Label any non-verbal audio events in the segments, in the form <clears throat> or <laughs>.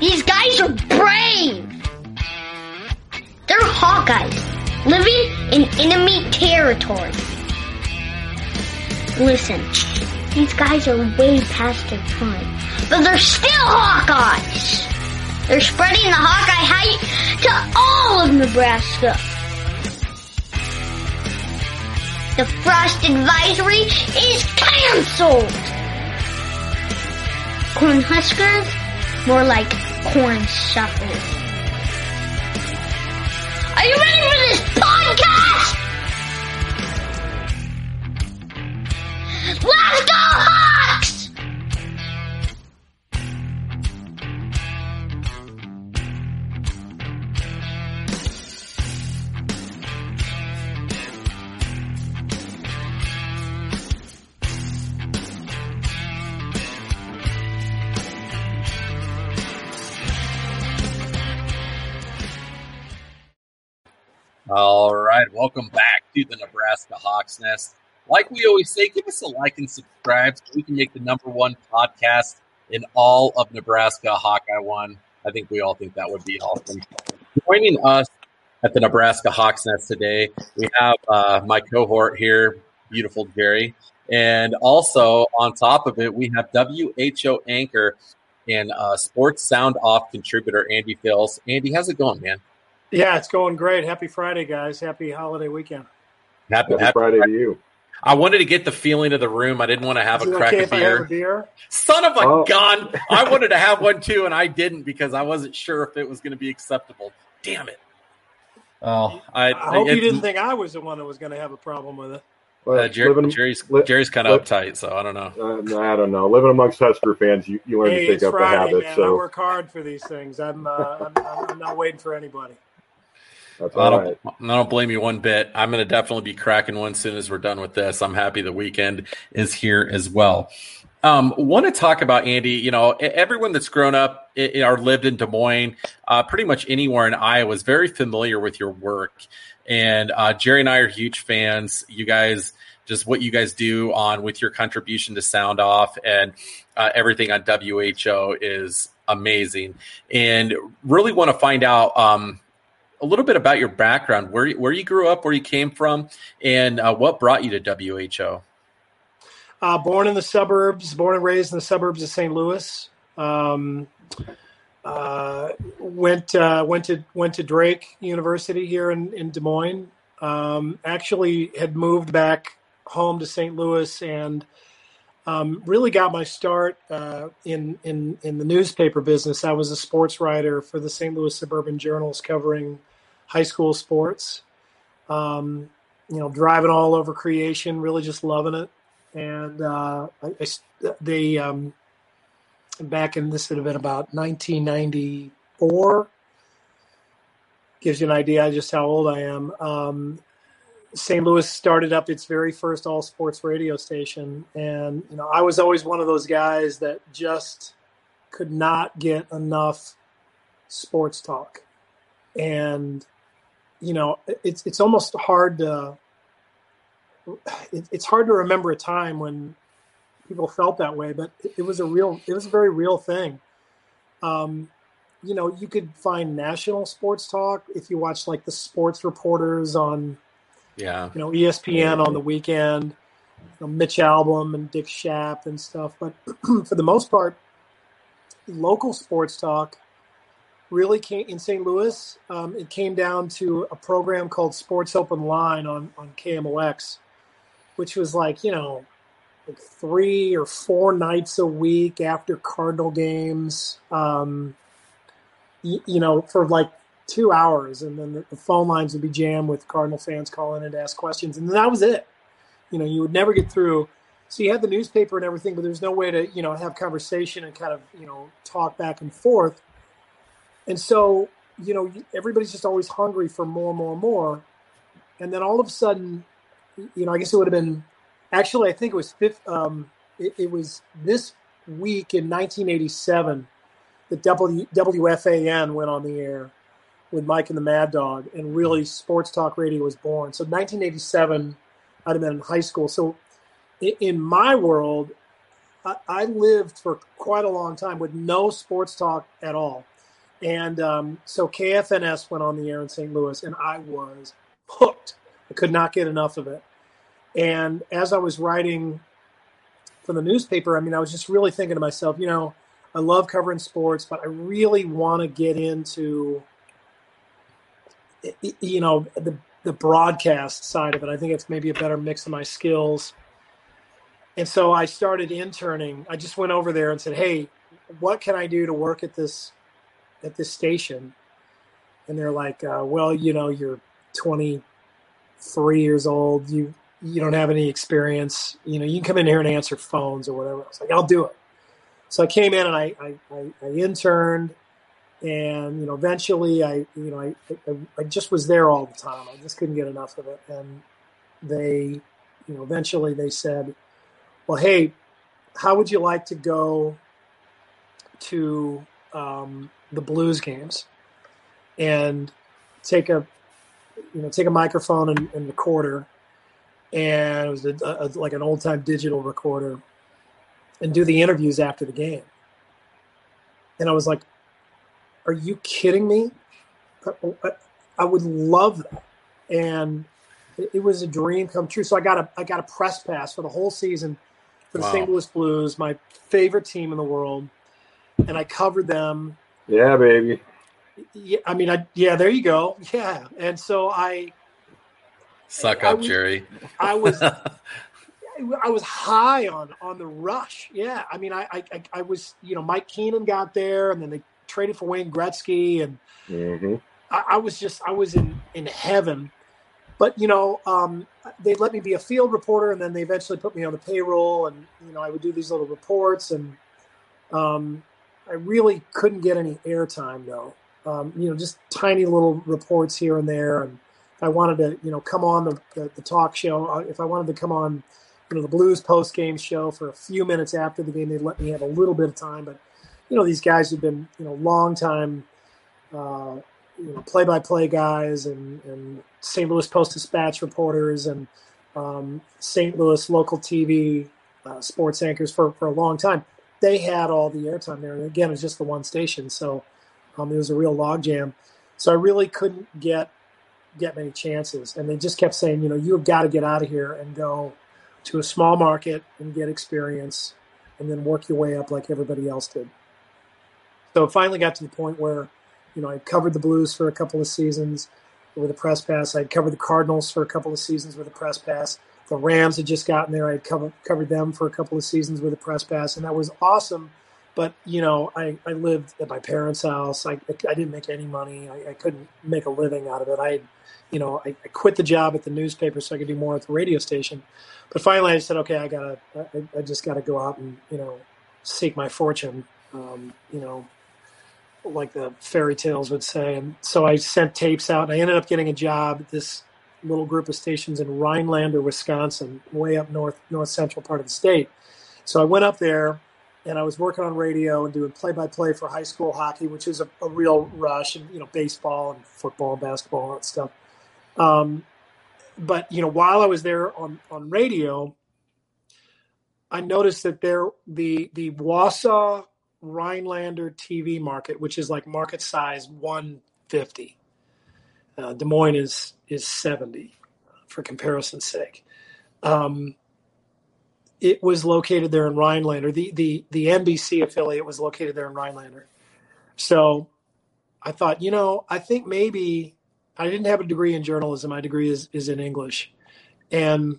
These guys are brave. They're Hawkeyes, living in enemy territory. Listen, these guys are way past their prime, but they're still Hawkeyes. They're spreading the Hawkeye hype to all of Nebraska. The frost advisory is canceled. Corn Huskers, more like corn shuffles. Are you ready for this Right, welcome back to the Nebraska Hawks Nest. Like we always say, give us a like and subscribe so we can make the number one podcast in all of Nebraska Hawkeye One. I think we all think that would be awesome. Joining us at the Nebraska Hawks Nest today, we have uh, my cohort here, beautiful Jerry, and also on top of it, we have WHO anchor and uh, sports sound off contributor Andy Fales. Andy, how's it going, man? Yeah, it's going great. Happy Friday, guys. Happy holiday weekend. Happy, Happy Friday to you. I wanted to get the feeling of the room. I didn't want to have Is a crack okay of if I have beer. a beer? Son of a Oh. gun! <laughs> I wanted to have one too, and I didn't because I wasn't sure if it was going to be acceptable. Damn it! Oh, I, I hope you didn't think I was the one that was going to have a problem with it. Well, uh, Jer- living, Jerry's li- Jerry's kind li- of uptight, so I don't know. uh, I don't know. Living amongst Husker fans, you, you learn Hey, to it's take up the Friday, habit. man. I work hard for these things. I'm, uh, I'm, I'm, I'm not waiting for anybody. That's I don't, right. I don't blame you one bit. I'm going to definitely be cracking one soon as we're done with this. I'm happy the weekend is here as well. Um, want to talk about Andy? You know, everyone that's grown up or lived in Des Moines, uh, pretty much anywhere in Iowa, is very familiar with your work. And uh, Jerry and I are huge fans. You guys, just what you guys do on with your contribution to Sound Off and uh, everything on WHO is amazing. And really want to find out. Um, a little bit about your background, where where you grew up, where you came from, and uh, what brought you to WHO. Uh, born in the suburbs, born and raised in the suburbs of St. Louis. Um, uh, went uh, went to went to Drake University here in, in Des Moines. Um, actually, had moved back home to St. Louis and um, really got my start uh, in in in the newspaper business. I was a sports writer for the St. Louis Suburban Journals, covering high school sports. Um, you know, driving all over creation, really just loving it. And uh, I, I, they um, back in this would have been about 1994. Gives you an idea just how old I am. Um, St. Louis started up its very first all sports radio station, and you know I was always one of those guys that just could not get enough sports talk, and you know it's it's almost hard to it, it's hard to remember a time when people felt that way, but it, it was a real it was a very real thing. Um, you know, you could find national sports talk if you watch like the sports reporters on Yeah. You know, ESPN on the weekend, you know, Mitch Albom and Dick Schaap and stuff. But <clears throat> for the most part, local sports talk really came in St. Louis. Um, it came down to a program called Sports Open Line on on KMOX, which was like you know, like three or four nights a week after Cardinal games. Um, you, you know, for like two hours, and then the, phone lines would be jammed with Cardinal fans calling in to ask questions, and that was it. You know, you would never get through. So you had the newspaper and everything, but there's no way to you know have conversation and kind of you know talk back and forth. And so you know everybody's just always hungry for more, more, more. And then all of a sudden, you know, I guess it would have been actually I think it was fifth. Um, it, it was this week in 1987 that w, WFAN went on the air with Mike and the Mad Dog, and really sports talk radio was born. So 1987, I'd have been in high school. So in, my world, I, lived for quite a long time with no sports talk at all. And um, so KFNS went on the air in St. Louis, and I was hooked. I could not get enough of it. And as I was writing for the newspaper, I mean, I was just really thinking to myself, you know, I love covering sports, but I really want to get into you know the the broadcast side of it. I think it's maybe a better mix of my skills. And so I started interning. I just went over there and said, "Hey, what can I do to work at this at this station?" And they're like, uh, "Well, you know, you're 23 years old. You you don't have any experience. You know, you can come in here and answer phones or whatever." I was like, "I'll do it." So I came in and I I, I, I interned and you know eventually i you know I, I, I just was there all the time i just couldn't get enough of it and they you know eventually they said well hey how would you like to go to um, the blues games and take a you know take a microphone and, and recorder and it was a, a, like an old time digital recorder and do the interviews after the game and i was like are you kidding me? I, would love that. And it, it, was a dream come true. So I got a I got a press pass for the whole season for the wow. St. Louis Blues, my favorite team in the world, and I covered them. Yeah, baby. Yeah, I mean, I yeah, there you go. Yeah, and so I suck I, up, I was, Jerry. I was. <laughs> I was high on on the rush. Yeah, I mean, I, I I was you know Mike Keenan got there, and then they traded for Wayne Gretzky, and mm-hmm. I, I, was just I was in in heaven. But you know, um, they let me be a field reporter, and then they eventually put me on the payroll, and you know, I would do these little reports, and um, I really couldn't get any airtime though. Um, you know, just tiny little reports here and there, and if I wanted to, you know, come on the, the, the talk show, uh, if I wanted to come on, you know, the Blues post game show for a few minutes after the game, they'd let me have a little bit of time, but you know these guys who've been you know long time uh, you know play by play guys and, and St. Louis Post Dispatch reporters and um, St. Louis local TV uh, sports anchors for, for a long time. They had all the airtime there, and again, it was just the one station, so um, it was a real logjam. So I really couldn't get get many chances, and they just kept saying, you know, you have got to get out of here and go to a small market and get experience, and then work your way up like everybody else did. So it finally got to the point where, you know, I covered the Blues for a couple of seasons with a press pass. I'd covered the Cardinals for a couple of seasons with a press pass. The Rams had just gotten there. I had covered, covered them for a couple of seasons with a press pass, and that was awesome. But you know, I, I lived at my parents' house. I, I didn't make any money. I, I couldn't make a living out of it. I, you know, I, I, quit the job at the newspaper so I could do more at the radio station. But finally, I said, okay, I gotta, I, I just gotta go out and you know, seek my fortune. Um, you know, like the fairy tales would say. And so I sent tapes out, and I ended up getting a job at this little group of stations in Rhinelander, Wisconsin, way up north, north central part of the state. So I went up there, and I was working on radio and doing play-by-play for high school hockey, which is a, a real rush, and you know, baseball and football, and basketball, and stuff. Um, but you know, while I was there on on radio, I noticed that there the the Wausau Rhinelander TV market, which is like market size 150. Uh, Des Moines is is 70. for comparison's sake. Um, it was located there in Rhinelander. The, the, the NBC affiliate was located there in Rhinelander. So I thought, you know, I think maybe I didn't have a degree in journalism. My degree is, is in English. And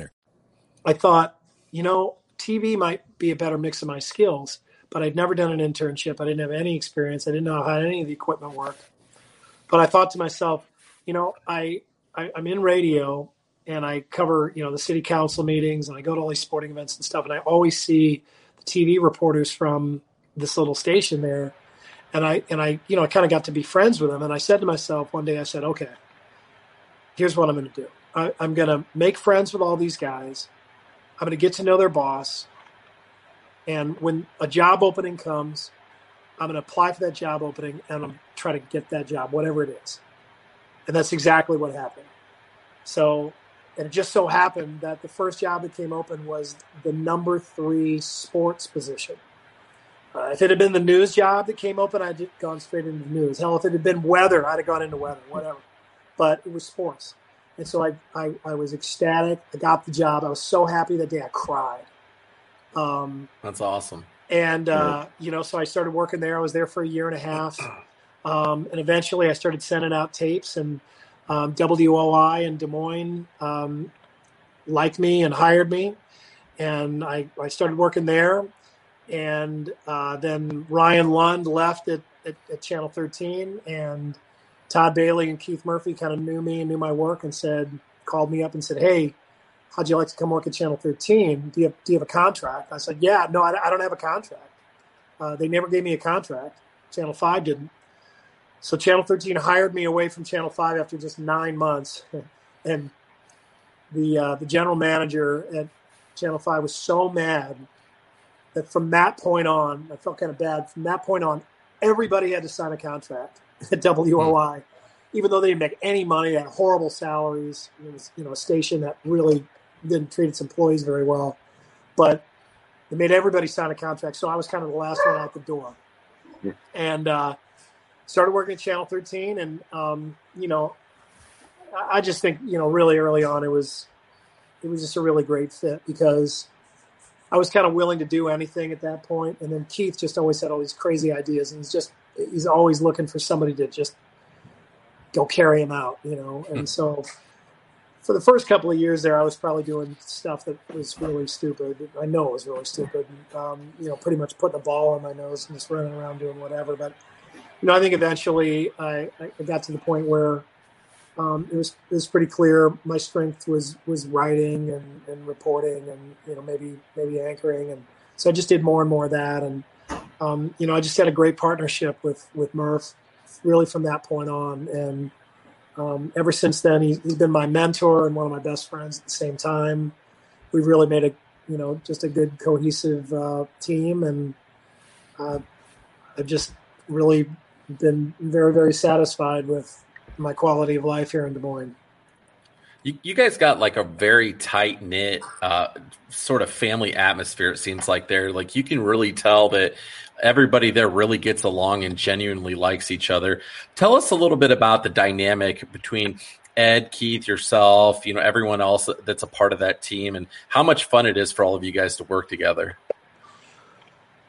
I thought, you know, TV might be a better mix of my skills, but I'd never done an internship. I didn't have any experience. I didn't know how any of the equipment worked. But I thought to myself, you know, I, I I'm in radio and I cover, you know, the city council meetings and I go to all these sporting events and stuff, and I always see the TV reporters from this little station there. And I and I, you know, I kind of got to be friends with them. And I said to myself one day, I said, okay, here's what I'm going to do. I, I'm going to make friends with all these guys. I'm going to get to know their boss. And when a job opening comes, I'm going to apply for that job opening and I'm try to get that job, whatever it is. And that's exactly what happened. So, and it just so happened that the first job that came open was the number three sports position. Uh, if it had been the news job that came open, I'd gone straight into the news. Hell, if it had been weather, I'd have gone into weather, whatever. But it was sports. And so I, I, I was ecstatic. I got the job. I was so happy that day I cried. Um, That's awesome. and, uh, you know, so I started working there. I was there for a year and a half. Um, and eventually I started sending out tapes, and um, WOI in Des Moines um, liked me and hired me. And I, I started working there. And uh, then Ryan Lund left at, at, at Channel 13. And Todd Bailey and Keith Murphy kind of knew me and knew my work and said, called me up and said, Hey, how'd you like to come work at Channel 13? Do you have, do you have a contract? I said, Yeah, no, I, I don't have a contract. Uh, they never gave me a contract. Channel 5 didn't. So Channel 13 hired me away from Channel 5 after just nine months. <laughs> And the, uh, the general manager at Channel 5 was so mad that from that point on, I felt kind of bad. From that point on, everybody had to sign a contract <laughs> at WOI, even though they didn't make any money, they had horrible salaries. It was, you know, a station that really didn't treat its employees very well. But they made everybody sign a contract, so I was kind of the last one out the door. And uh, started working at Channel 13, and um, you know, I I just think you know, really early on, it was it was just a really great fit because I was kind of willing to do anything at that point. And then Keith just always had all these crazy ideas, and he's just he's always looking for somebody to just go carry him out, you know. And so for the first couple of years there, I was probably doing stuff that was really stupid. I know it was really stupid. Um, you know, pretty much putting a ball on my nose and just running around doing whatever. But you know, I think eventually I, I got to the point where um, it was it was pretty clear my strength was was writing and, and reporting and you know maybe maybe anchoring and so I just did more and more of that and um, you know I just had a great partnership with with Murph really from that point on. And um, ever since then he, he's been my mentor and one of my best friends at the same time. We've really made a you know just a good cohesive uh, team. And uh, I've just really been very very satisfied with my quality of life here in Des Moines. You, you guys got like a very tight knit uh, sort of family atmosphere. It seems like there, like you can really tell that everybody there really gets along and genuinely likes each other. Tell us a little bit about the dynamic between Ed, Keith, yourself, you know, everyone else that's a part of that team, and how much fun it is for all of you guys to work together.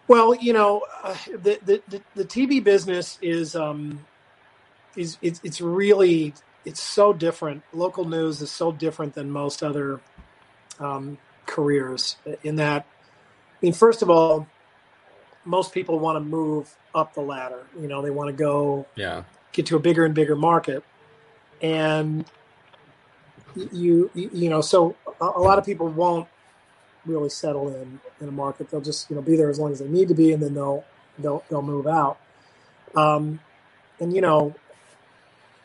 Well, you know, uh, the, the the the TV business is um, is it's, it's really it's so different. Local news is so different than most other um, careers in that. I mean, first of all, most people want to move up the ladder. You know, they want to go Yeah. get to a bigger and bigger market, and you you, you know, so a, a lot of people won't really settle in in a market. They'll just you know be there as long as they need to be, and then they'll they'll they'll move out. Um, and you know,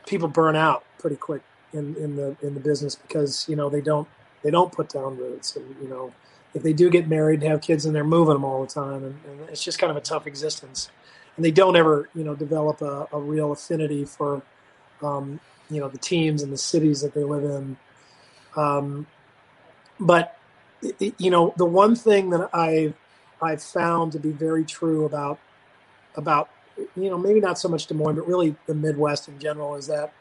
people burn out pretty quick in, in the in the business because you know they don't they don't put down roots. And you know if they do get married and have kids and they're moving them all the time and, and it's just kind of a tough existence. And they don't ever you know develop a, a real affinity for um, you know the teams and the cities that they live in. Um, but you know the one thing that I I've found to be very true about about you know maybe not so much Des Moines but really the Midwest in general is that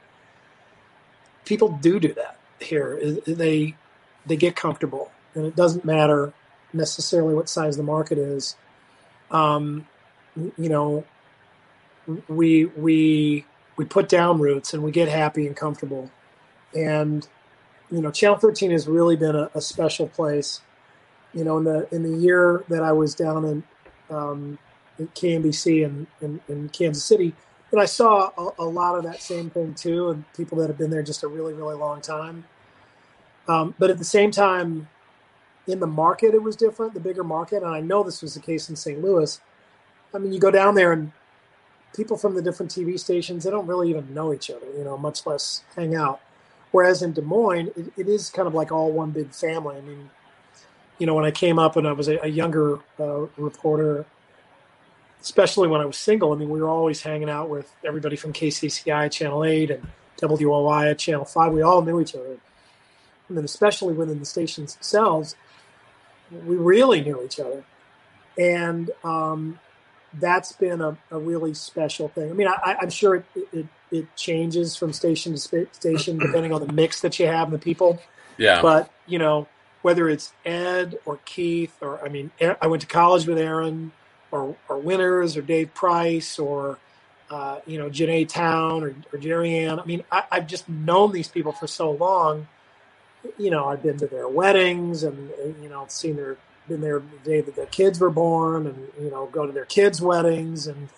people do do that here. They they get comfortable and it doesn't matter necessarily what size the market is. Um, you know we we we put down roots and we get happy and comfortable. And you know, Channel 13 has really been a, a, special place. You know, in the in the year that I was down in, um, in KMBC in, in, in, Kansas City, and I saw a, a, lot of that same thing too, and people that have been there just a really really long time. Um, but at the same time, in the market, it was different. The bigger market, and I know this was the case in St. Louis. I mean, you go down there and people from the different TV stations, they don't really even know each other, you know, much less hang out. Whereas in Des Moines, it, it is kind of like all one big family. I mean, you know, when I came up and I was a, a younger uh, reporter, especially when I was single, I mean, we were always hanging out with everybody from KCCI Channel 8 and WOI at Channel 5. We all knew each other. And then, especially within the stations themselves, we really knew each other. And um, that's been a, a, really special thing. I mean, I, am sure it, it, it changes from station to station <clears throat> depending on the mix that you have and the people. Yeah. But you know, whether it's Ed or Keith or I mean, I went to college with Aaron or or Winters or Dave Price or uh, you know Jannay Towne or, or Jerry Ann. I mean, I, I've just known these people for so long. You know, I've been to their weddings and you know seen their been there the day that their kids were born and you know go to their kids' weddings and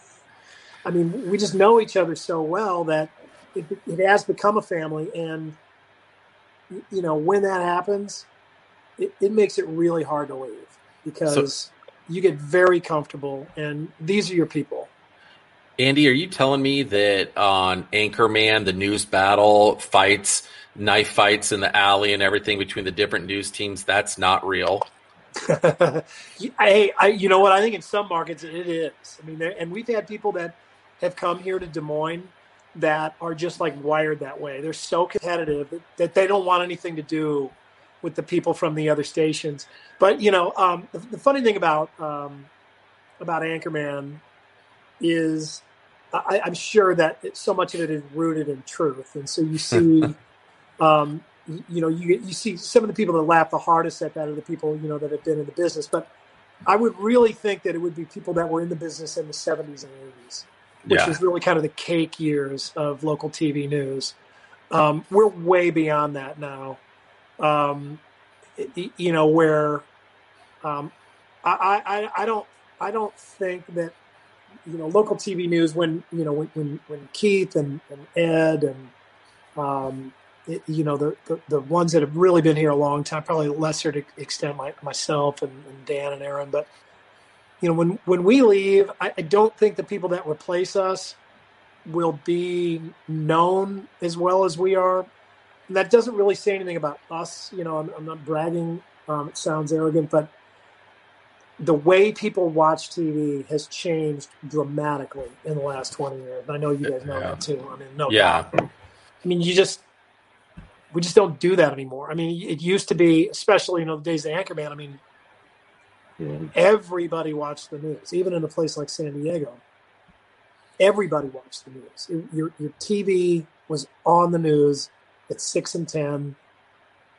I mean, we just know each other so well that it, it has become a family. And, you know, when that happens, it, it makes it really hard to leave because so, you get very comfortable and these are your people. Andy, are you telling me that on Anchorman, the news battle fights, knife fights in the alley and everything between the different news teams, that's not real? <laughs> I, I, you know what? I think in some markets it is. I mean, and we've had people that have come here to Des Moines that are just like wired that way. They're so competitive that they don't want anything to do with the people from the other stations. But you know, um, the, the, funny thing about um, about Anchorman is I, am sure that it, so much of it is rooted in truth, and so you see, <laughs> um, you, know, you you see some of the people that laugh the hardest at that are the people you know that have been in the business. But I would really think that it would be people that were in the business in the 70s and 80s which yeah. is really kind of the cake years of local TV news. Um, we're way beyond that now. Um, you know, where um, I, I, I don't I don't think that you know local TV news when you know when when, Keith and, and Ed and um, it, you know the, the, the ones that have really been here a long time, probably lesser to extent my, myself and, and Dan and Aaron, but you know, when when we leave, I, I don't think the people that replace us will be known as well as we are. And that doesn't really say anything about us. You know, I'm, I'm not bragging. Um, it sounds arrogant, but the way people watch TV has changed dramatically in the last 20 years. I know you guys know yeah. that too. I mean, no yeah. Doubt. I mean, you just we just don't do that anymore. I mean, it used to be, especially you know the days of Anchorman. I mean, Everybody watched the news, even in a place like San Diego. Everybody watched the news. It, your your TV was on the news at six and ten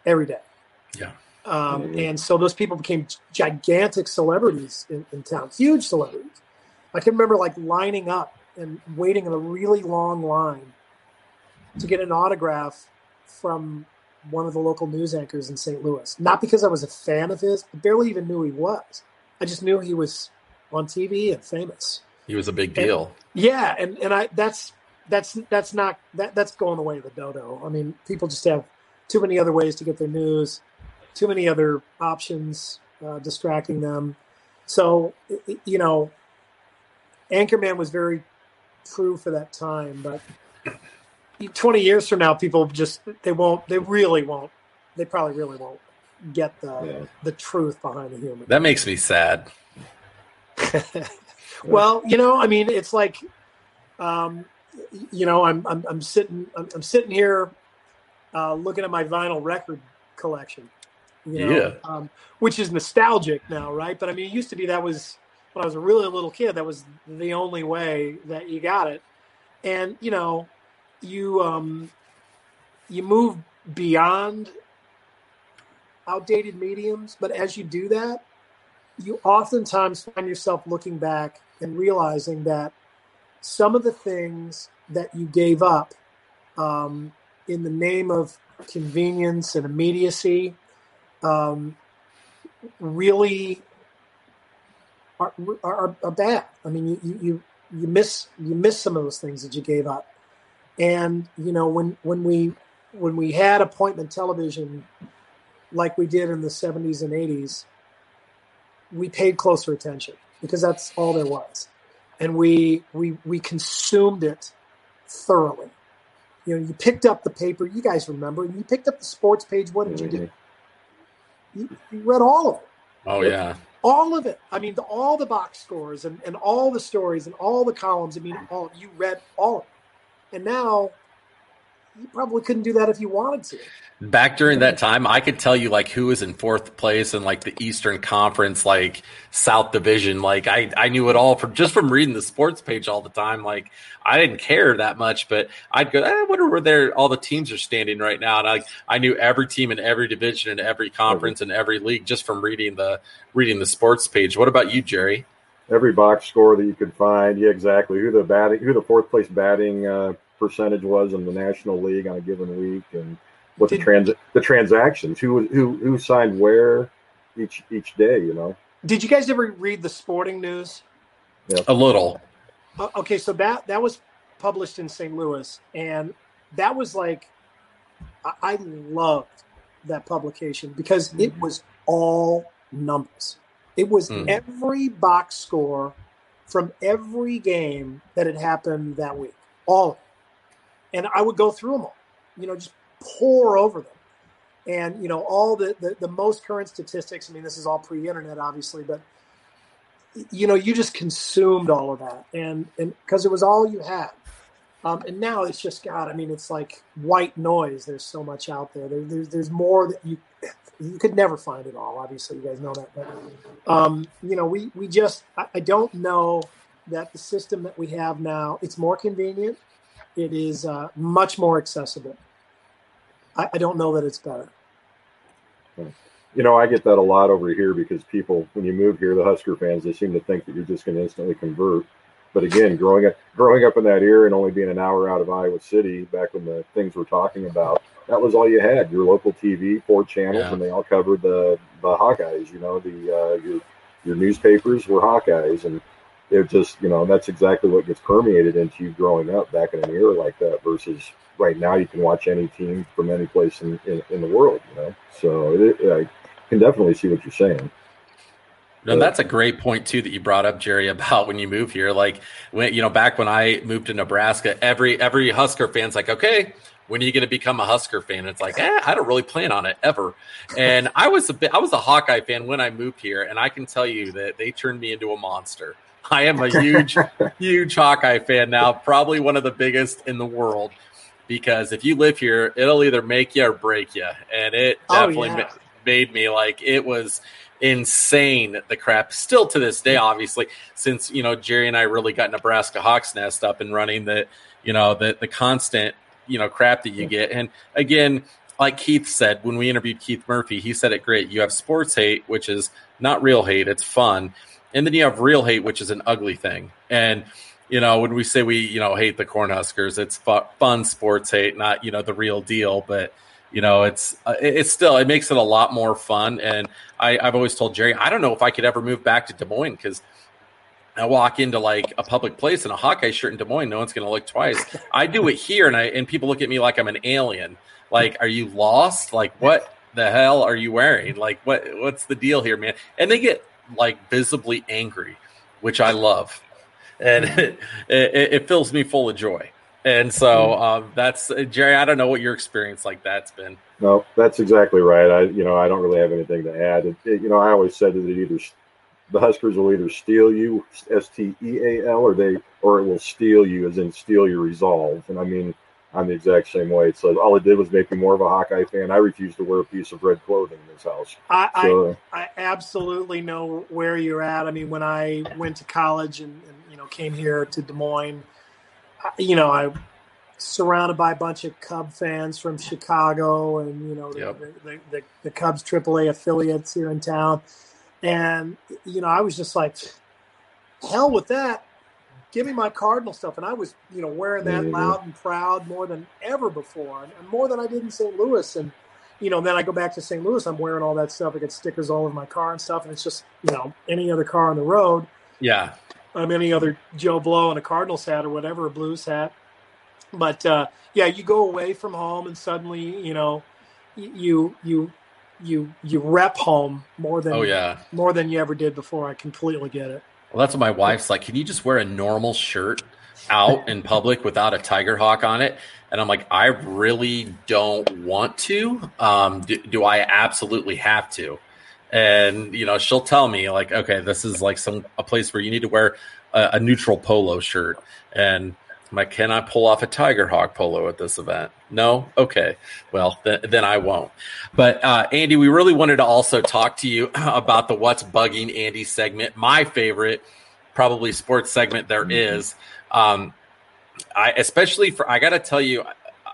every day. Yeah. Um, mm-hmm. And so those people became gigantic celebrities in, in town, huge celebrities. I can remember like lining up and waiting in a really long line to get an autograph from one of the local news anchors in St. Louis. Not because I was a fan of his, I barely even knew he was. I just knew he was on TV and famous. He was a big deal. And, yeah, and and I that's that's that's not that that's going the way of the dodo. I mean, people just have too many other ways to get their news, too many other options uh, distracting them. So you know, Anchorman was very true for that time, but 20 years from now, people just they won't. They really won't. They probably really won't get the Yeah. the truth behind the human. That makes me sad. <laughs> well, you know, I mean, it's like, um, you know, I'm I'm, I'm sitting I'm, I'm sitting here uh, looking at my vinyl record collection. You know, Yeah. um, which is nostalgic now, right? But I mean, it used to be that was when I was a really little kid. That was the only way that you got it, and you know, you um, you move beyond outdated mediums, but as you do that, you oftentimes find yourself looking back and realizing that some of the things that you gave up um, in the name of convenience and immediacy um, really are, are, are bad. I mean, you, you, you, miss you miss some of those things that you gave up, and you know when when we when we had appointment television like we did in the 70s and 80s we paid closer attention because that's all there was and we we we consumed it thoroughly. You know you picked up the paper you guys remember you picked up the sports page what did you do? You, you read all of it. Oh yeah. all of it. I mean the, all the box scores and, and all the stories and all the columns. I mean all you read all of it. And now you probably couldn't do that if you wanted to Back during that time, I could tell you like who was in fourth place in like the Eastern Conference, like South Division. Like I, I knew it all from just from reading the sports page all the time. Like I didn't care that much, but I'd go, "Eh, I wonder where there all the teams are standing right now. And I, I knew every team in every division and every conference and every league just from reading the reading the sports page. What about you, Jerry? Every box score that you could find, yeah, exactly. Who the batting, who the fourth place batting uh, percentage was in the National League on a given week, and what the trans the transactions, who who who signed where each each day. You know, did you guys ever read the sporting news A little. Uh, okay, so that that was published in St. Louis, and that was like I, I loved that publication because it was all numbers. It was Mm. every box score from every game that had happened that week, all of it. And I would go through them all, you know, just pour over them. And, you know, all the, the, the most current statistics. I mean, this is all pre internet, obviously, but you know, you just consumed all of that, and and because it was all you had. Um, and now it's just God. I mean, it's like white noise. There's so much out there. there there's there's more that you you could never find it all. Obviously, you guys know that. But um, you know, we we just I, I don't know that the system that we have now. It's more convenient. It is uh, much more accessible. I, I don't know that it's better. you know, I get that a lot over here because people, when you move here, the Husker fans, they seem to think that you're just going to instantly convert. But again, growing up, growing up in that era and only being an hour out of Iowa City, back when the things we're talking about, that was all you had. Your local TV, four channels, Yeah. and they all covered the the Hawkeyes. You know, the uh, your your newspapers were Hawkeyes, and it just, you know, that's exactly what gets permeated into you growing up back in an era like that. Versus right now, you can watch any team from any place in, in, in the world. You know, so it, I can definitely see what you're saying. And that's a great point too that you brought up, Jerry, about when you move here. Like when you know, back when I moved to Nebraska, every every Husker fan's like, okay, when are you going to become a Husker fan? And it's like, eh, I don't really plan on it ever. And I was a bit, I was a Hawkeye fan when I moved here, and I can tell you that they turned me into a monster. <laughs> I am a huge, <laughs> huge Hawkeye fan now, probably one of the biggest in the world. Because if you live here, it'll either make you or break you, and it Oh, definitely yeah. ma- made me like it was insane the crap. Still to this day obviously since you know jerry and i really got nebraska hawks nest up and running the you know the the constant you know crap that you get. And again like keith said when we interviewed keith murphy he said it great. You have sports hate which is not real hate it's fun and then you have real hate which is an ugly thing. And you know when we say we you know hate the cornhuskers it's fu- fun sports hate not you know the real deal but you know it's uh, it's still it makes it a lot more fun. And I, i've always told jerry i don't know if i could ever move back to des moines because i walk into like a public place in a hawkeye shirt in des moines no one's going to look twice. I do it here and i and people look at me like i'm an alien. Like are you lost? Like what the hell are you wearing? Like what what's the deal here man? And they get like visibly angry which i love and mm-hmm. <laughs> it, it, it fills me full of joy And so mm-hmm. um, that's uh, Jerry. I don't know what your experience like that's been. No, that's exactly right. I, you know, I don't really have anything to add. It, it, you know, I always said that it either the Huskers will either steal you, S T E A L, or they, or it will steal you, as in steal your resolve. And I mean, I'm the exact same way. So all it did was make me more of a Hawkeye fan. I refuse to wear a piece of red clothing in this house. I, So, I, I absolutely know where you're at. I mean, when I went to college and, and you know came here to Des Moines, I- you know, I surrounded by a bunch of Cub fans from Chicago and you know the, Yep. the, the, the Cubs AAA affiliates here in town, and you know I was just like, hell with that. Give me my Cardinal stuff, and I was, you know, wearing that Mhm. loud and proud more than ever before, and more than I did in St. Louis. And you know, then I go back to St. Louis, I'm wearing all that stuff. I get stickers all over my car and stuff, and it's just, you know, any other car on the road. Yeah, I'm any other Joe Blow in a Cardinals hat or whatever, a Blues hat. But uh, yeah, you go away from home, and suddenly, you know, you you you you rep home more than Oh, yeah. more than you ever did before. I completely get it. Well, that's what my wife's like. Can you just wear a normal shirt out in public without a tiger hawk on it? And I'm like, I really don't want to. Um, do, do I absolutely have to? And you know, she'll tell me like, okay, this is like some a place where you need to wear a, a neutral polo shirt. And I'm like, can I pull off a tiger hawk polo at this event? No. Okay. Well, th- then I won't. But uh, Andy, we really wanted to also talk to you <clears throat> about the "What's Bugging Andy" segment. My favorite, probably sports segment there is. Um, I especially for I got to tell you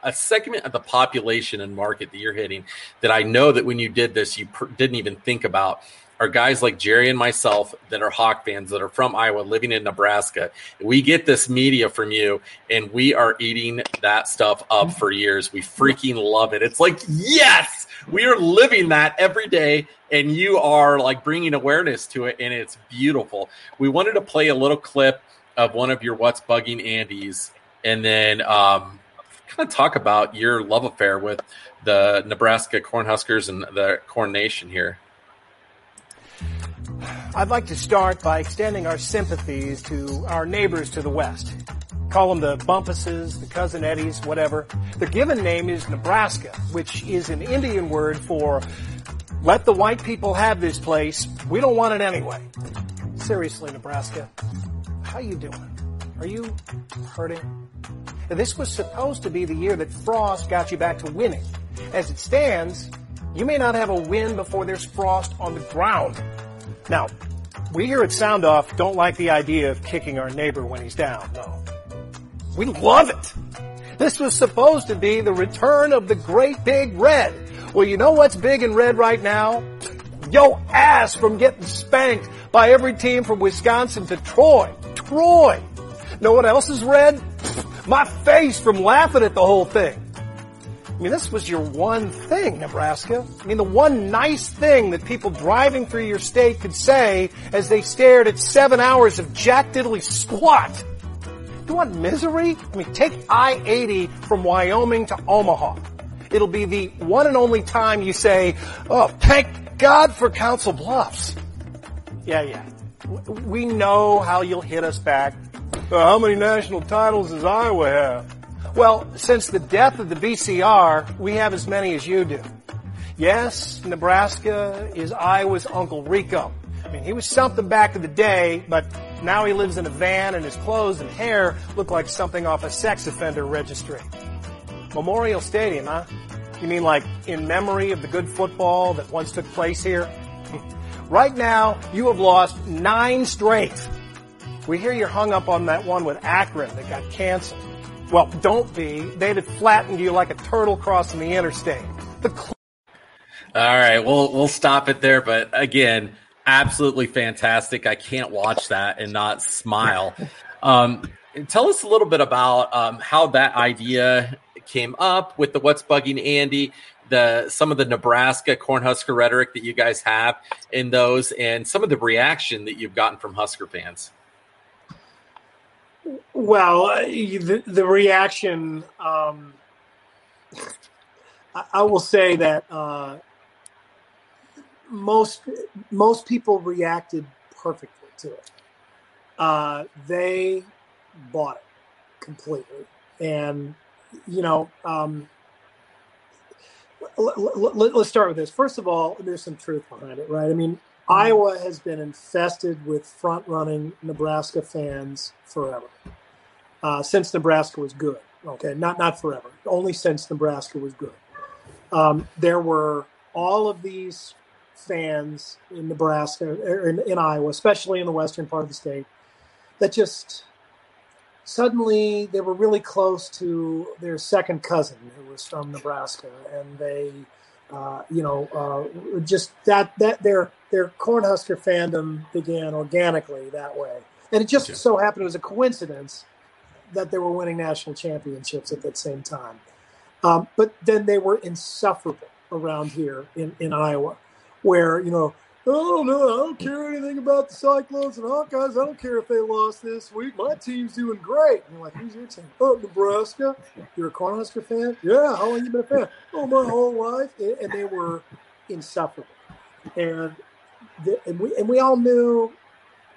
a segment of the population and market that you're hitting that I know that when you did this you pr- didn't even think about are guys like Jerry and myself that are Hawk fans that are from Iowa living in Nebraska. We get this media from you and we are eating that stuff up for years. We freaking love it. It's like, yes, we are living that every day and you are like bringing awareness to it and it's beautiful. We wanted to play a little clip of one of your What's Bugging Andy's and then um, kind of talk about your love affair with the Nebraska Cornhuskers and the Corn Nation here. I'd like to start by extending our sympathies to our neighbors to the west. Call them the Bumpuses, the Cousin Eddies, whatever. Their given name is Nebraska, which is an Indian word for let the white people have this place. We don't want it anyway. Seriously, Nebraska, how you doing? Are you hurting? This was supposed to be the year that Frost got you back to winning. As it stands, you may not have a win before there's frost on the ground. Now, we here at Sound Off don't like the idea of kicking our neighbor when he's down, no. We love it! This was supposed to be the return of the great big red. Well, you know what's big and red right now? Yo ass from getting spanked by every team from Wisconsin to Troy. Troy! Know what else is red? My face from laughing at the whole thing. I mean, this was your one thing, Nebraska. I mean, the one nice thing that people driving through your state could say as they stared at seven hours of Jack Diddley squat. Do You want misery? I mean, take I-80 from Wyoming to Omaha. It'll be the one and only time you say, oh, thank God for Council Bluffs. Yeah, yeah. We know how you'll hit us back. Uh, how many national titles does Iowa have? Well, since the death of the VCR, we have as many as you do. Yes, Nebraska is Iowa's Uncle Rico. I mean, he was something back in the day, but now he lives in a van and his clothes and hair look like something off a sex offender registry. Memorial Stadium, huh? You mean like in memory of the good football that once took place here? <laughs> right now, you have lost nine straight. We hear you're hung up on that one with Akron that got canceled. Well, don't be. They'd have flattened you like a turtle crossing the interstate. The cl- All right, we'll we'll stop it there. But again, absolutely fantastic. I can't watch that and not smile. Um, tell us a little bit about um, how that idea came up with the "What's Bugging Andy," the some of the Nebraska Cornhusker rhetoric that you guys have in those, and some of the reaction that you've gotten from Husker fans. Well, uh, the, the reaction, um, I, I will say that uh, most most people reacted perfectly to it. Uh, they bought it completely. and you know, um, let, let's start with this. First of all, there's some truth behind it, right? I mean, Iowa has been infested with front running Nebraska fans forever, uh, since Nebraska was good. Okay, not not forever, only since Nebraska was good. Um, there were all of these fans in Nebraska, er, in, in Iowa, especially in the western part of the state, that just suddenly they were really close to their second cousin who was from Nebraska, and they, uh, you know, uh, just that that their their Cornhusker fandom began organically that way, and it just so happened it was a coincidence that they were winning national championships at that same time. Um, but then they were insufferable around here in, in Iowa, where you know Oh, I don't. I don't care anything about the Cyclones and Hawkeyes. I don't care if they lost this week. My team's doing great. And you're like, who's your team? Oh, Nebraska. You're a Cornhusker fan? Yeah. How long you been a fan? Oh, my whole life. And they were insufferable. And the, and we and we all knew,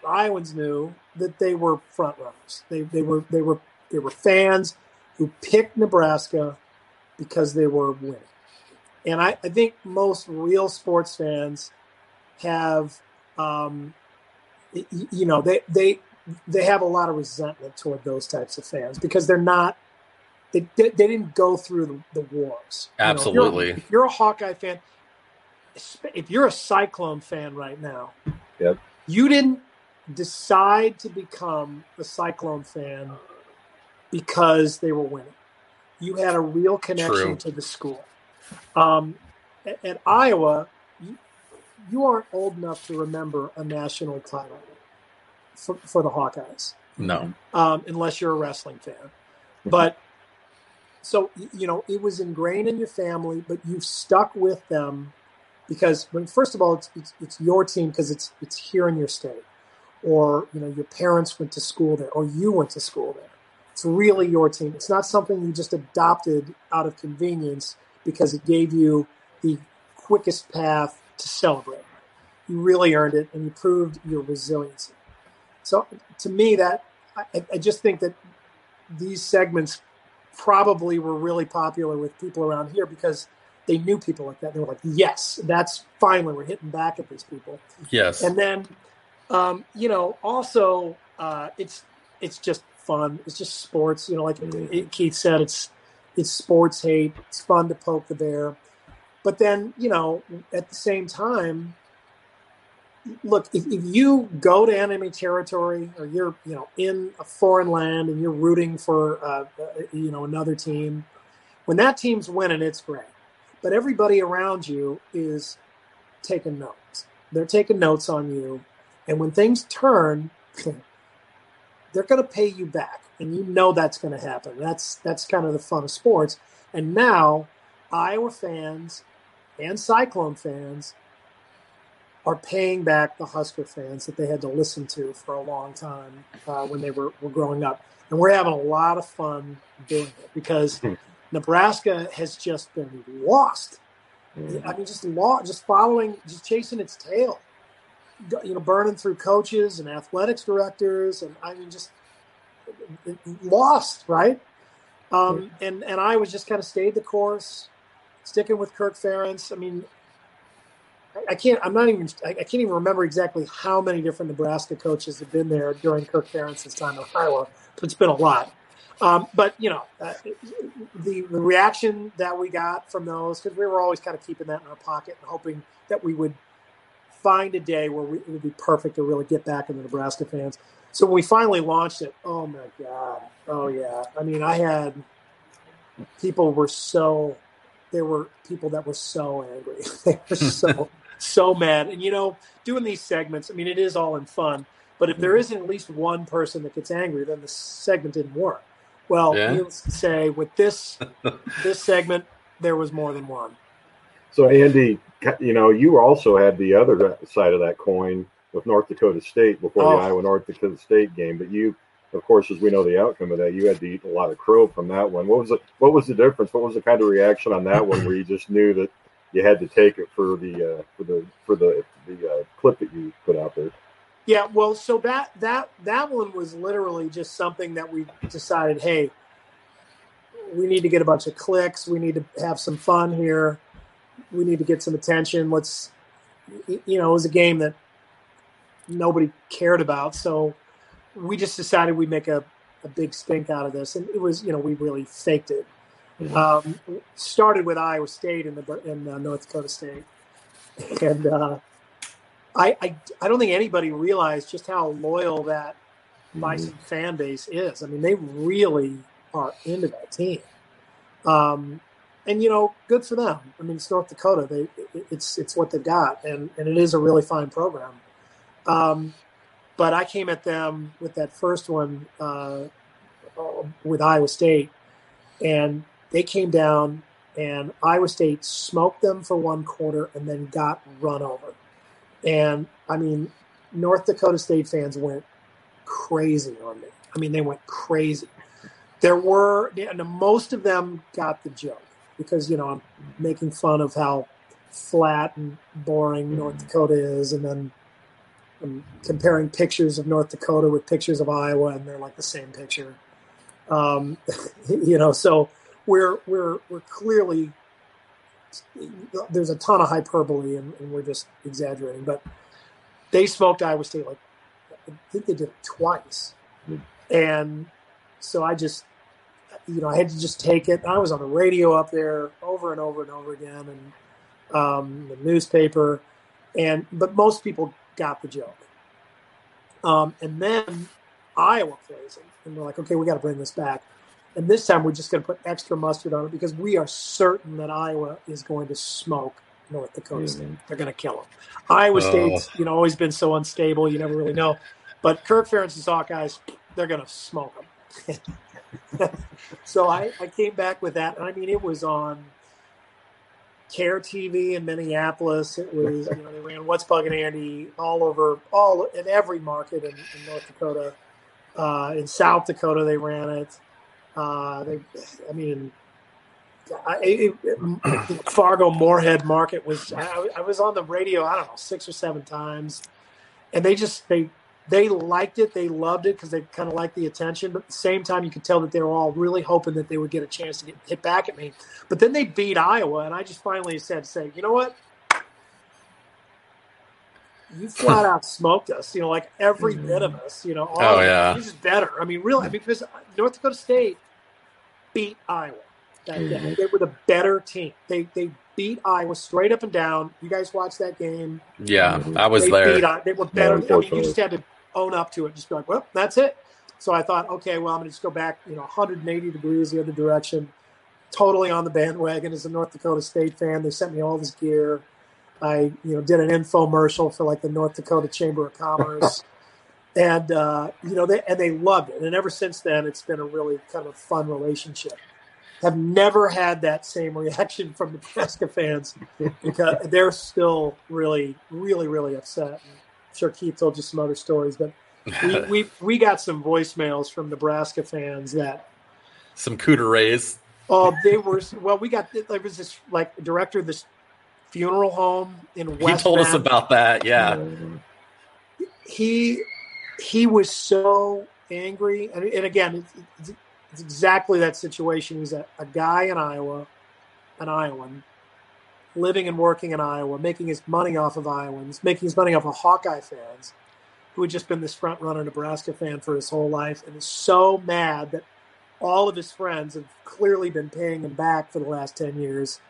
Iowans knew that they were front runners. They they were they were they were fans who picked Nebraska because they were winning. And I, I think most real sports fans have, um, you know, they they they have a lot of resentment toward those types of fans because they're not. They, they didn't go through the, the wars. Absolutely. You know, if, you're, if, you're, a Hawkeye fan, if you're a Cyclone fan right now, yep. you didn't decide to become a Cyclone fan because they were winning. You had a real connection True. to the school. Um, at, at Iowa, you aren't old enough to remember a national title for, for the Hawkeyes. No. Um, unless you're a wrestling fan. But so, you know, it was ingrained in your family, but you've stuck with them because when, first of all, it's, it's, it's your team because it's, it's here in your state or, you know, your parents went to school there or you went to school there. It's really your team. It's not something you just adopted out of convenience because it gave you the quickest path to celebrate. You really earned it, and you proved your resiliency. So, to me, that I, I just think that these segments probably were really popular with people around here because they knew people like that. They were like, "Yes, that's finally we're hitting back at these people." Yes, and then, um, you know, also uh, it's it's just fun. It's just sports. You know, like Keith said, it's it's sports hate. It's fun to poke the bear. But then, you know, at the same time, look, if, if you go to enemy territory or you're, you know, in a foreign land and you're rooting for, uh, you know, another team, when that team's winning, it's great. But everybody around you is taking notes. They're taking notes on you. And when things turn, <clears throat> they're going to pay you back. And you know that's going to happen. That's that's kind of the fun of sports. And now Iowa fans and Cyclone fans are paying back the Husker fans that they had to listen to for a long time uh, when they were, were growing up. And we're having a lot of fun doing it because hmm. Nebraska has just been lost. Hmm. I mean, just lost, just following, just chasing its tail. You know, burning through coaches and athletics directors, and I mean, just lost, right? Um, hmm. and and I was just kind of stayed the course sticking with Kirk Ferentz. I mean, I, can't. I'm not even. I, can't even remember exactly how many different Nebraska coaches have been there during Kirk Ferentz's time in Iowa. But it's been a lot. Um, but you know, uh, the the reaction that we got from those because we were always kind of keeping that in our pocket and hoping that we would find a day where we, it would be perfect to really get back into Nebraska fans. So when we finally launched it, oh my god, oh yeah. I mean, I had people were so there were people that were so angry. <laughs> they were <laughs> so so mad. And you know, doing these segments, I mean, it is all in fun. But if there mm-hmm. isn't at least one person that gets angry, then the segment didn't work. Well, yeah. needless to say, with this this segment, there was more than one. So, Andy, you know, you also had the other side of that coin with North Dakota State before oh. the Iowa North Dakota State game, but you of course, as we know the outcome of that, you had to eat a lot of crow from that one. What was the What was the difference? What was the kind of reaction on that one where you just knew that you had to take it for the uh, for the for the the uh, clip that you put out there? Yeah, well, so that that that one was literally just something that we decided, hey, we need to get a bunch of clicks. We need to have some fun here. We need to get some attention. Let's, you know, it was a game that nobody cared about. So we just decided we'd make a, a big stink out of this. And it was, you know, we really faked it. Um, started with Iowa State in the in uh, North Dakota State, and uh, I, I I don't think anybody realized just how loyal that Bison fan base is. I mean, they really are into that team. Um, and you know, good for them. I mean, it's North Dakota. They it's it's what they've got, and and it is a really fine program. Um, but I came at them with that first one uh, with Iowa State, and they came down, and Iowa State smoked them for one quarter, and then got run over. And I mean, North Dakota State fans went crazy on me. I mean, they went crazy. There were, and most of them got the joke because, you know, I'm making fun of how flat and boring North Dakota is. And then I'm comparing pictures of North Dakota with pictures of Iowa, and they're like the same picture. Um, <laughs> you know, so we're, we're, we're clearly, there's a ton of hyperbole and, and we're just exaggerating, but they smoked Iowa State like I think they did it twice. And so I just, you know, I had to just take it. I was on the radio up there over and over and over again, and um, the newspaper, and but most people got the joke. Um, and then Iowa plays it, and we're like, okay, we got to bring this back. And this time we're just going to put extra mustard on it because we are certain that Iowa is going to smoke North Dakota mm-hmm. State. They're going to kill them. Iowa oh. State's, you know, always been so unstable. You never really know. But Kirk Ferentz's Hawkeyes, they're going to smoke them. <laughs> so I, I came back with that. I mean, it was on KARE TV in Minneapolis. It was, you know, they ran What's Bugging Andy all over, all in every market in, in North Dakota. Uh, in South Dakota, they ran it. Uh, they, I mean, I, it, it, Fargo Moorhead Market was. I, I, was on the radio. I don't know six or seven times, and they just they they liked it. They loved it because they kind of liked the attention. But at the same time, you could tell that they were all really hoping that they would get a chance to get hit back at me. But then they beat Iowa, and I just finally said, "Say, you know what? You flat <laughs> out smoked us. You know, like every bit of us. You know, all oh yeah, this is better. I mean, really, I mean, because North Dakota State beat Iowa that day. Mm-hmm. They were the better team. They they beat Iowa straight up and down. You guys watched that game. Yeah, I was they there. Beat, they were better. I mean, you just had to own up to it. Just be like, well, that's it. So I thought, okay, well, I'm going to just go back, you know, 180 degrees the other direction. Totally on the bandwagon as a North Dakota State fan. They sent me all this gear. I, you know, did an infomercial for like the North Dakota Chamber of Commerce, <laughs> and uh, you know, they and they loved it. And ever since then, it's been a really kind of fun relationship. Have never had that same reaction from the Nebraska fans because they're still really, really, really upset. Sure Keith told you some other stories, but we, <laughs> we, we got some voicemails from Nebraska fans that some cooter rays. Oh, they were well. We got there was this like director of this funeral home in West. He told us about that. Yeah, he he was so angry, and, and again, it's, it's, exactly that situation. He's a, a guy in Iowa, an Iowan, living and working in Iowa, making his money off of Iowans, making his money off of Hawkeye fans, who had just been this front runner Nebraska fan for his whole life, and is so mad that all of his friends have clearly been paying him back for the last ten years.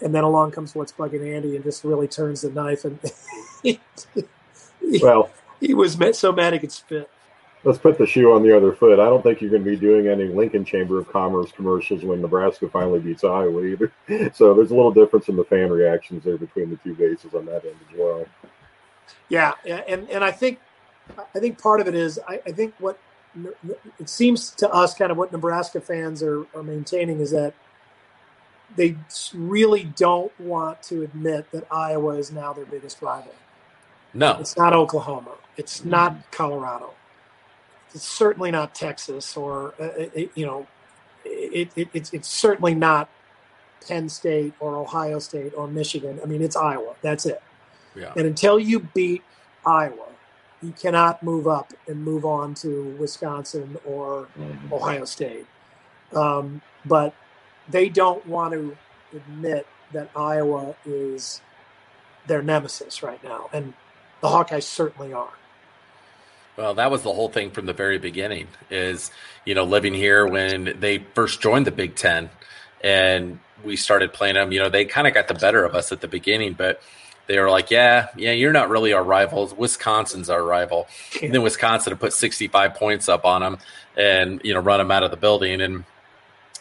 And then along comes what's bugging Andy and just really turns the knife and <laughs> he, well he was so mad he could spit let's put the shoe on the other foot. I don't think you're going to be doing any Lincoln Chamber of Commerce commercials when Nebraska finally beats Iowa either. <laughs> So there's a little difference in the fan reactions there between the two bases on that end as well. Yeah, and and I think I think part of it is I, I think what it seems to us kind of what Nebraska fans are, are maintaining is that they really don't want to admit that Iowa is now their biggest rival. No, it's not Oklahoma. It's not Colorado it's certainly not Texas or uh, it, you know it, it, it's it's certainly not Penn State or Ohio State or Michigan. I mean, it's Iowa. That's it. Yeah. And until you beat Iowa, you cannot move up and move on to Wisconsin or mm-hmm. Ohio State. Um, but they don't want to admit that Iowa is their nemesis right now, and the Hawkeyes certainly are. Well, that was the whole thing from the very beginning. Is you know living here when they first joined the Big Ten, and we started playing them. You know they kind of got the better of us at the beginning, but they were like, "Yeah, yeah, you're not really our rivals. Wisconsin's our rival." And then Wisconsin to put 65 points up on them, and you know run them out of the building and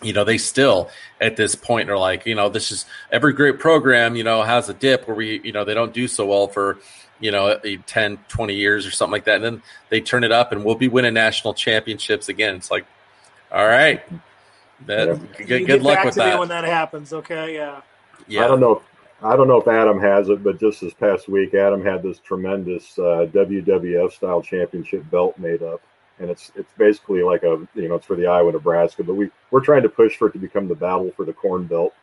you know, they still at this point are like, you know, this is every great program, you know, has a dip where we, you know, they don't do so well for, you know, 10, 20 years or something like that. And then they turn it up and we'll be winning national championships again. It's like, all right. That, good, get good luck back with to me that. when that happens. Okay, yeah. Yeah. I don't know. I don't know if Adam has it, but just this past week, Adam had this tremendous uh, WWF style championship belt made up, and it's it's basically like a you know it's for the Iowa Nebraska, but we we're trying to push for it to become the battle for the Corn Belt.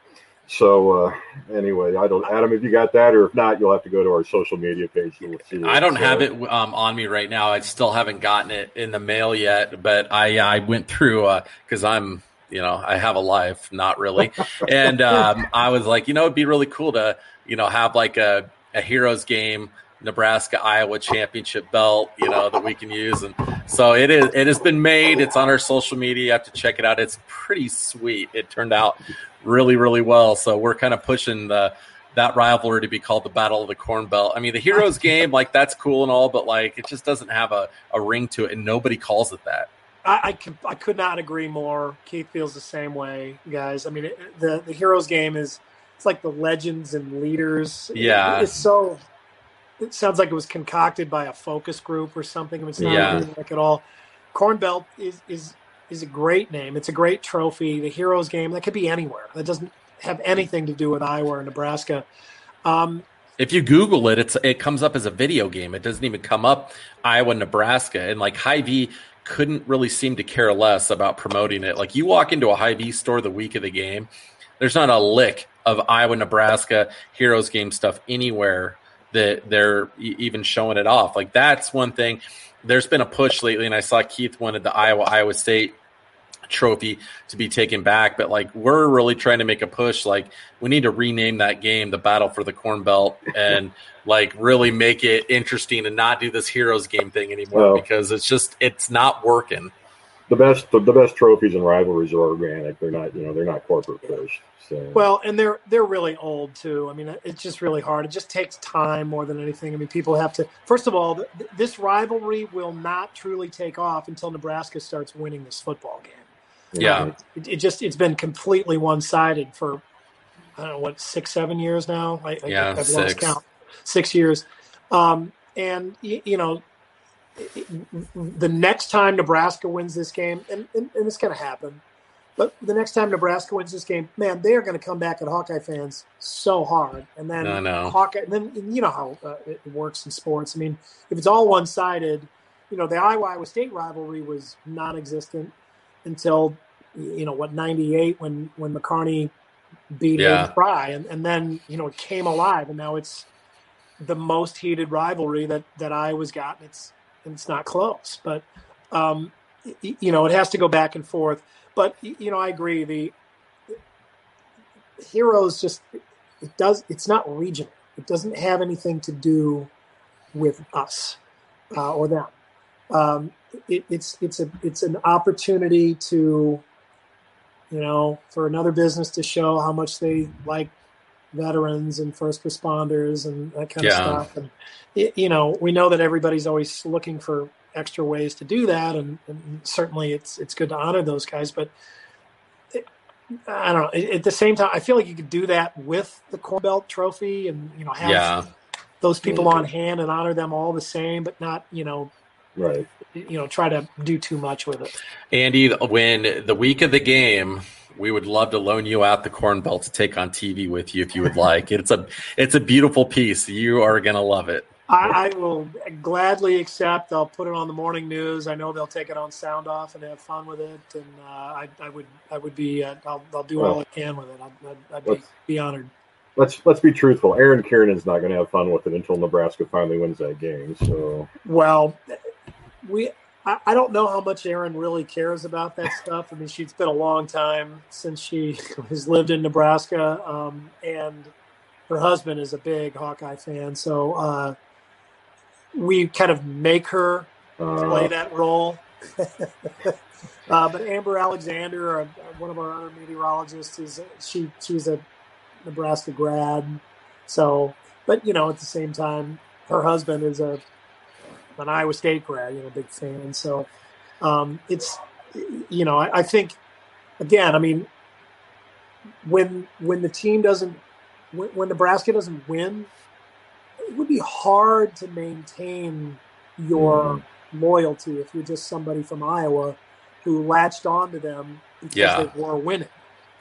So uh, anyway, I don't Adam, if you got that, or if not, you'll have to go to our social media page. And we'll see I don't have it um, on me right now. I still haven't gotten it in the mail yet, but I I went through because I'm you know I have a life, not really, <laughs> and um, I was like, you know, it'd be really cool to you know have like a a heroes game. Nebraska Iowa championship belt, you know, that we can use. And so it is it has been made. It's on our social media. You have to check it out. It's pretty sweet. It turned out really, really well. So we're kind of pushing the that rivalry to be called the Battle of the Corn Belt. I mean, the Heroes game, like that's cool and all, but like it just doesn't have a, a ring to it, and nobody calls it that. I, I, could, I could not agree more. Keith feels the same way, guys. I mean, it, the the heroes game is it's like the legends and leaders. Yeah. It- it's so. It sounds like it was concocted by a focus group or something. I mean, it's not Yeah. like at all. Corn Belt is is is a great name. It's a great trophy. The heroes game that could be anywhere. That doesn't have anything to do with Iowa or Nebraska. Um, If you Google it, it's it comes up as a video game. It doesn't even come up Iowa, Nebraska, and like Hy-Vee couldn't really seem to care less about promoting it. Like you walk into a Hy-Vee store the week of the game, there's not a lick of Iowa, Nebraska Heroes game stuff anywhere that they're e- even showing it off. Like that's one thing. There's been a push lately, and I saw Keith wanted the Iowa Iowa State trophy to be taken back but like we're really trying to make a push like we need to rename that game the battle for the corn belt and <laughs> like really make it interesting and not do this heroes game thing anymore Well- because it's just it's not working the best the, the best trophies and rivalries are organic. They're not you know they're not corporate pushed. So Well, and they're they're really old too. I mean, it's just really hard. It just takes time more than anything. I mean, people have to. First of all, th- this rivalry will not truly take off until Nebraska starts winning this football game. yeah It, it just it's been completely one sided for I don't know what six seven years now. I, I- Yeah, I've lost six. count. Six years, um, and y- you know. The next time Nebraska wins this game, and, and, and it's going to happen, but the next time Nebraska wins this game, man, they are going to come back at Hawkeye fans so hard, and then I know. Hawkeye. And then and you know how uh, it works in sports. I mean, if it's all one sided, you know, the Iowa Iowa State rivalry was non-existent until you know what '98 when when McCarney beat Yeah. Fry, and, and then you know it came alive, and now it's the most heated rivalry that that Iowa's got, it's it's not close, but um, you know it has to go back and forth. But you know, I agree. The heroes just it does it's not regional. It doesn't have anything to do with us uh, or them. Um, it, it's it's a it's an opportunity to you know for another business to show how much they like veterans and first responders and that kind Yeah. of stuff. And y- you know we know that everybody's always looking for extra ways to do that, and, and certainly it's it's good to honor those guys, but. it- I don't know. At the same time, I feel like you could do that with the Corn Belt Trophy, and you know have yeah those people mm-hmm. on hand and honor them all the same, but not you know right. you know try to do too much with it. andy when the week of the game we would love to loan you out the corn belt to take on tv with you if you would like it's a it's a beautiful piece you are gonna love it I, I will gladly accept. I'll put it on the morning news. I know they'll take it on sound off and have fun with it, and uh, I, I would I would be uh, I'll, I'll do all I can with it. I'd, I'd, I'd be, be honored. Let's let's be truthful. Erin Kiernan's not going to have fun with it until Nebraska finally wins that game. So Well, we I, I don't know how much Erin really cares about that stuff. I mean, she's been a long time since she <laughs> has lived in Nebraska, um, and her husband is a big Hawkeye fan. So uh, we kind of make her play that role. <laughs> uh, but Amber Alexander, uh, one of our other meteorologists, is she she's a Nebraska grad. So, but you know, at the same time, her husband is a an Iowa State grad, you know, big fan. So um, it's you know, I, I think again, I mean, when when the team doesn't when, when Nebraska doesn't win, it would be hard to maintain your loyalty if you're just somebody from Iowa who latched onto them because Yeah. they were winning.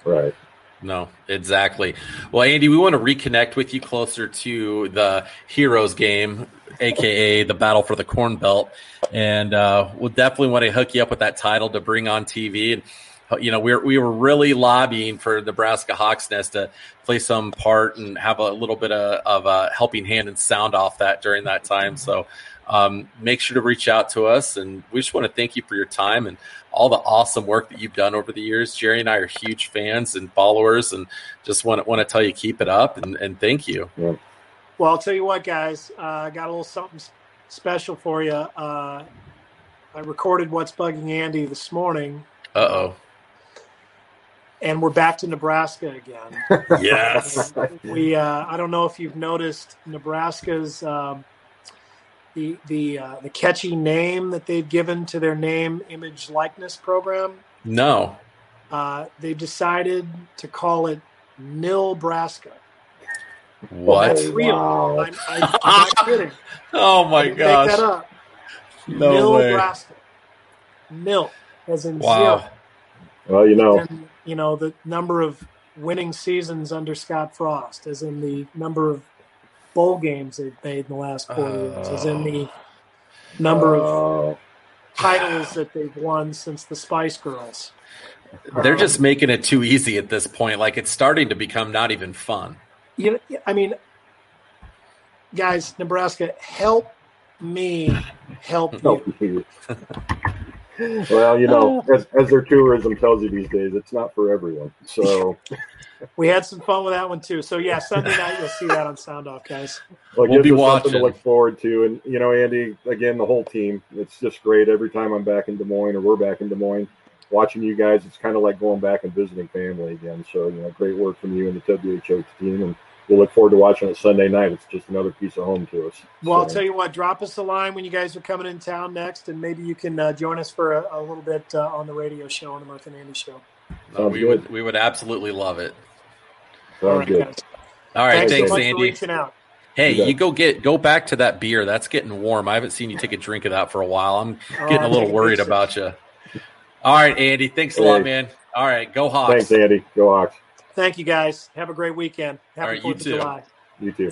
Right. No, exactly. Well, Andy, we want to reconnect with you closer to the Heroes game, aka the Battle for the Corn Belt, and uh, we'll definitely want to hook you up with that title to bring on TV. And uh, you know, we were we were really lobbying for Nebraska Hawks Nest to play some part and have a little bit of, of a helping hand and sound off that during that time. So. Um, make sure to reach out to us, and we just want to thank you for your time and all the awesome work that you've done over the years. Jerry and I are huge fans and followers, and just want to, want to tell you keep it up and, and thank you. Yeah. Well, I'll tell you what, guys. Uh, I got a little something special for you. Uh, I recorded what's bugging Andy this morning, Uh oh. and we're back to Nebraska again. <laughs> Yes. we uh, I don't know if you've noticed Nebraska's um, the the uh, the catchy name that they've given to their name image likeness program. No. Uh, they've decided to call it Nilbraska. What? That's real. I'm, I'm, I'm <laughs> not kidding. Oh my I didn't gosh. Make that up. No way. Nilbraska. Nil, as in Wow. zero. Well, you know, And, you know, the number of winning seasons under Scott Frost, as in the number of bowl games they've made in the last four years, as in the number of oh. titles that they've won since the Spice Girls. They're just making it too easy at this point. Like it's starting to become not even fun. You know, I mean, guys, Nebraska, help me help you. <laughs> help you. well, you know, uh, as, as their tourism tells you these days, it's not for everyone. So, <laughs> We had some fun with that one too. So yeah, Sunday night you'll see that on Sound Off, guys. well, it We'll gives be us something to look forward to. And you know, Andy, again, the whole team, it's just great. Every time I'm back in Des Moines or we're back in Des Moines, watching you guys, it's kind of like going back and visiting family again. So, you know, great work from you and the WHO team, and we'll look forward to watching it Sunday night. It's just another piece of home to us. Well, I'll tell you what. Drop us a line when you guys are coming in town next, and maybe you can uh, join us for a, a little bit uh, on the radio show on the Mark and Andy show. Uh, we good. would we would absolutely love it. Sounds All right, good. guys. All right, Thanks, thanks, so much for Andy. reaching out. Hey, You you go get go back to that beer. That's getting warm. I haven't seen you take a drink of that for a while. I'm Oh, getting a I'm little worried about you. All right, Andy. Thanks a lot, man. All right, go Hawks. Thanks, Andy. Go Hawks. Thank you, guys. Have a great weekend. Happy All right, you Fourth of. July. You too.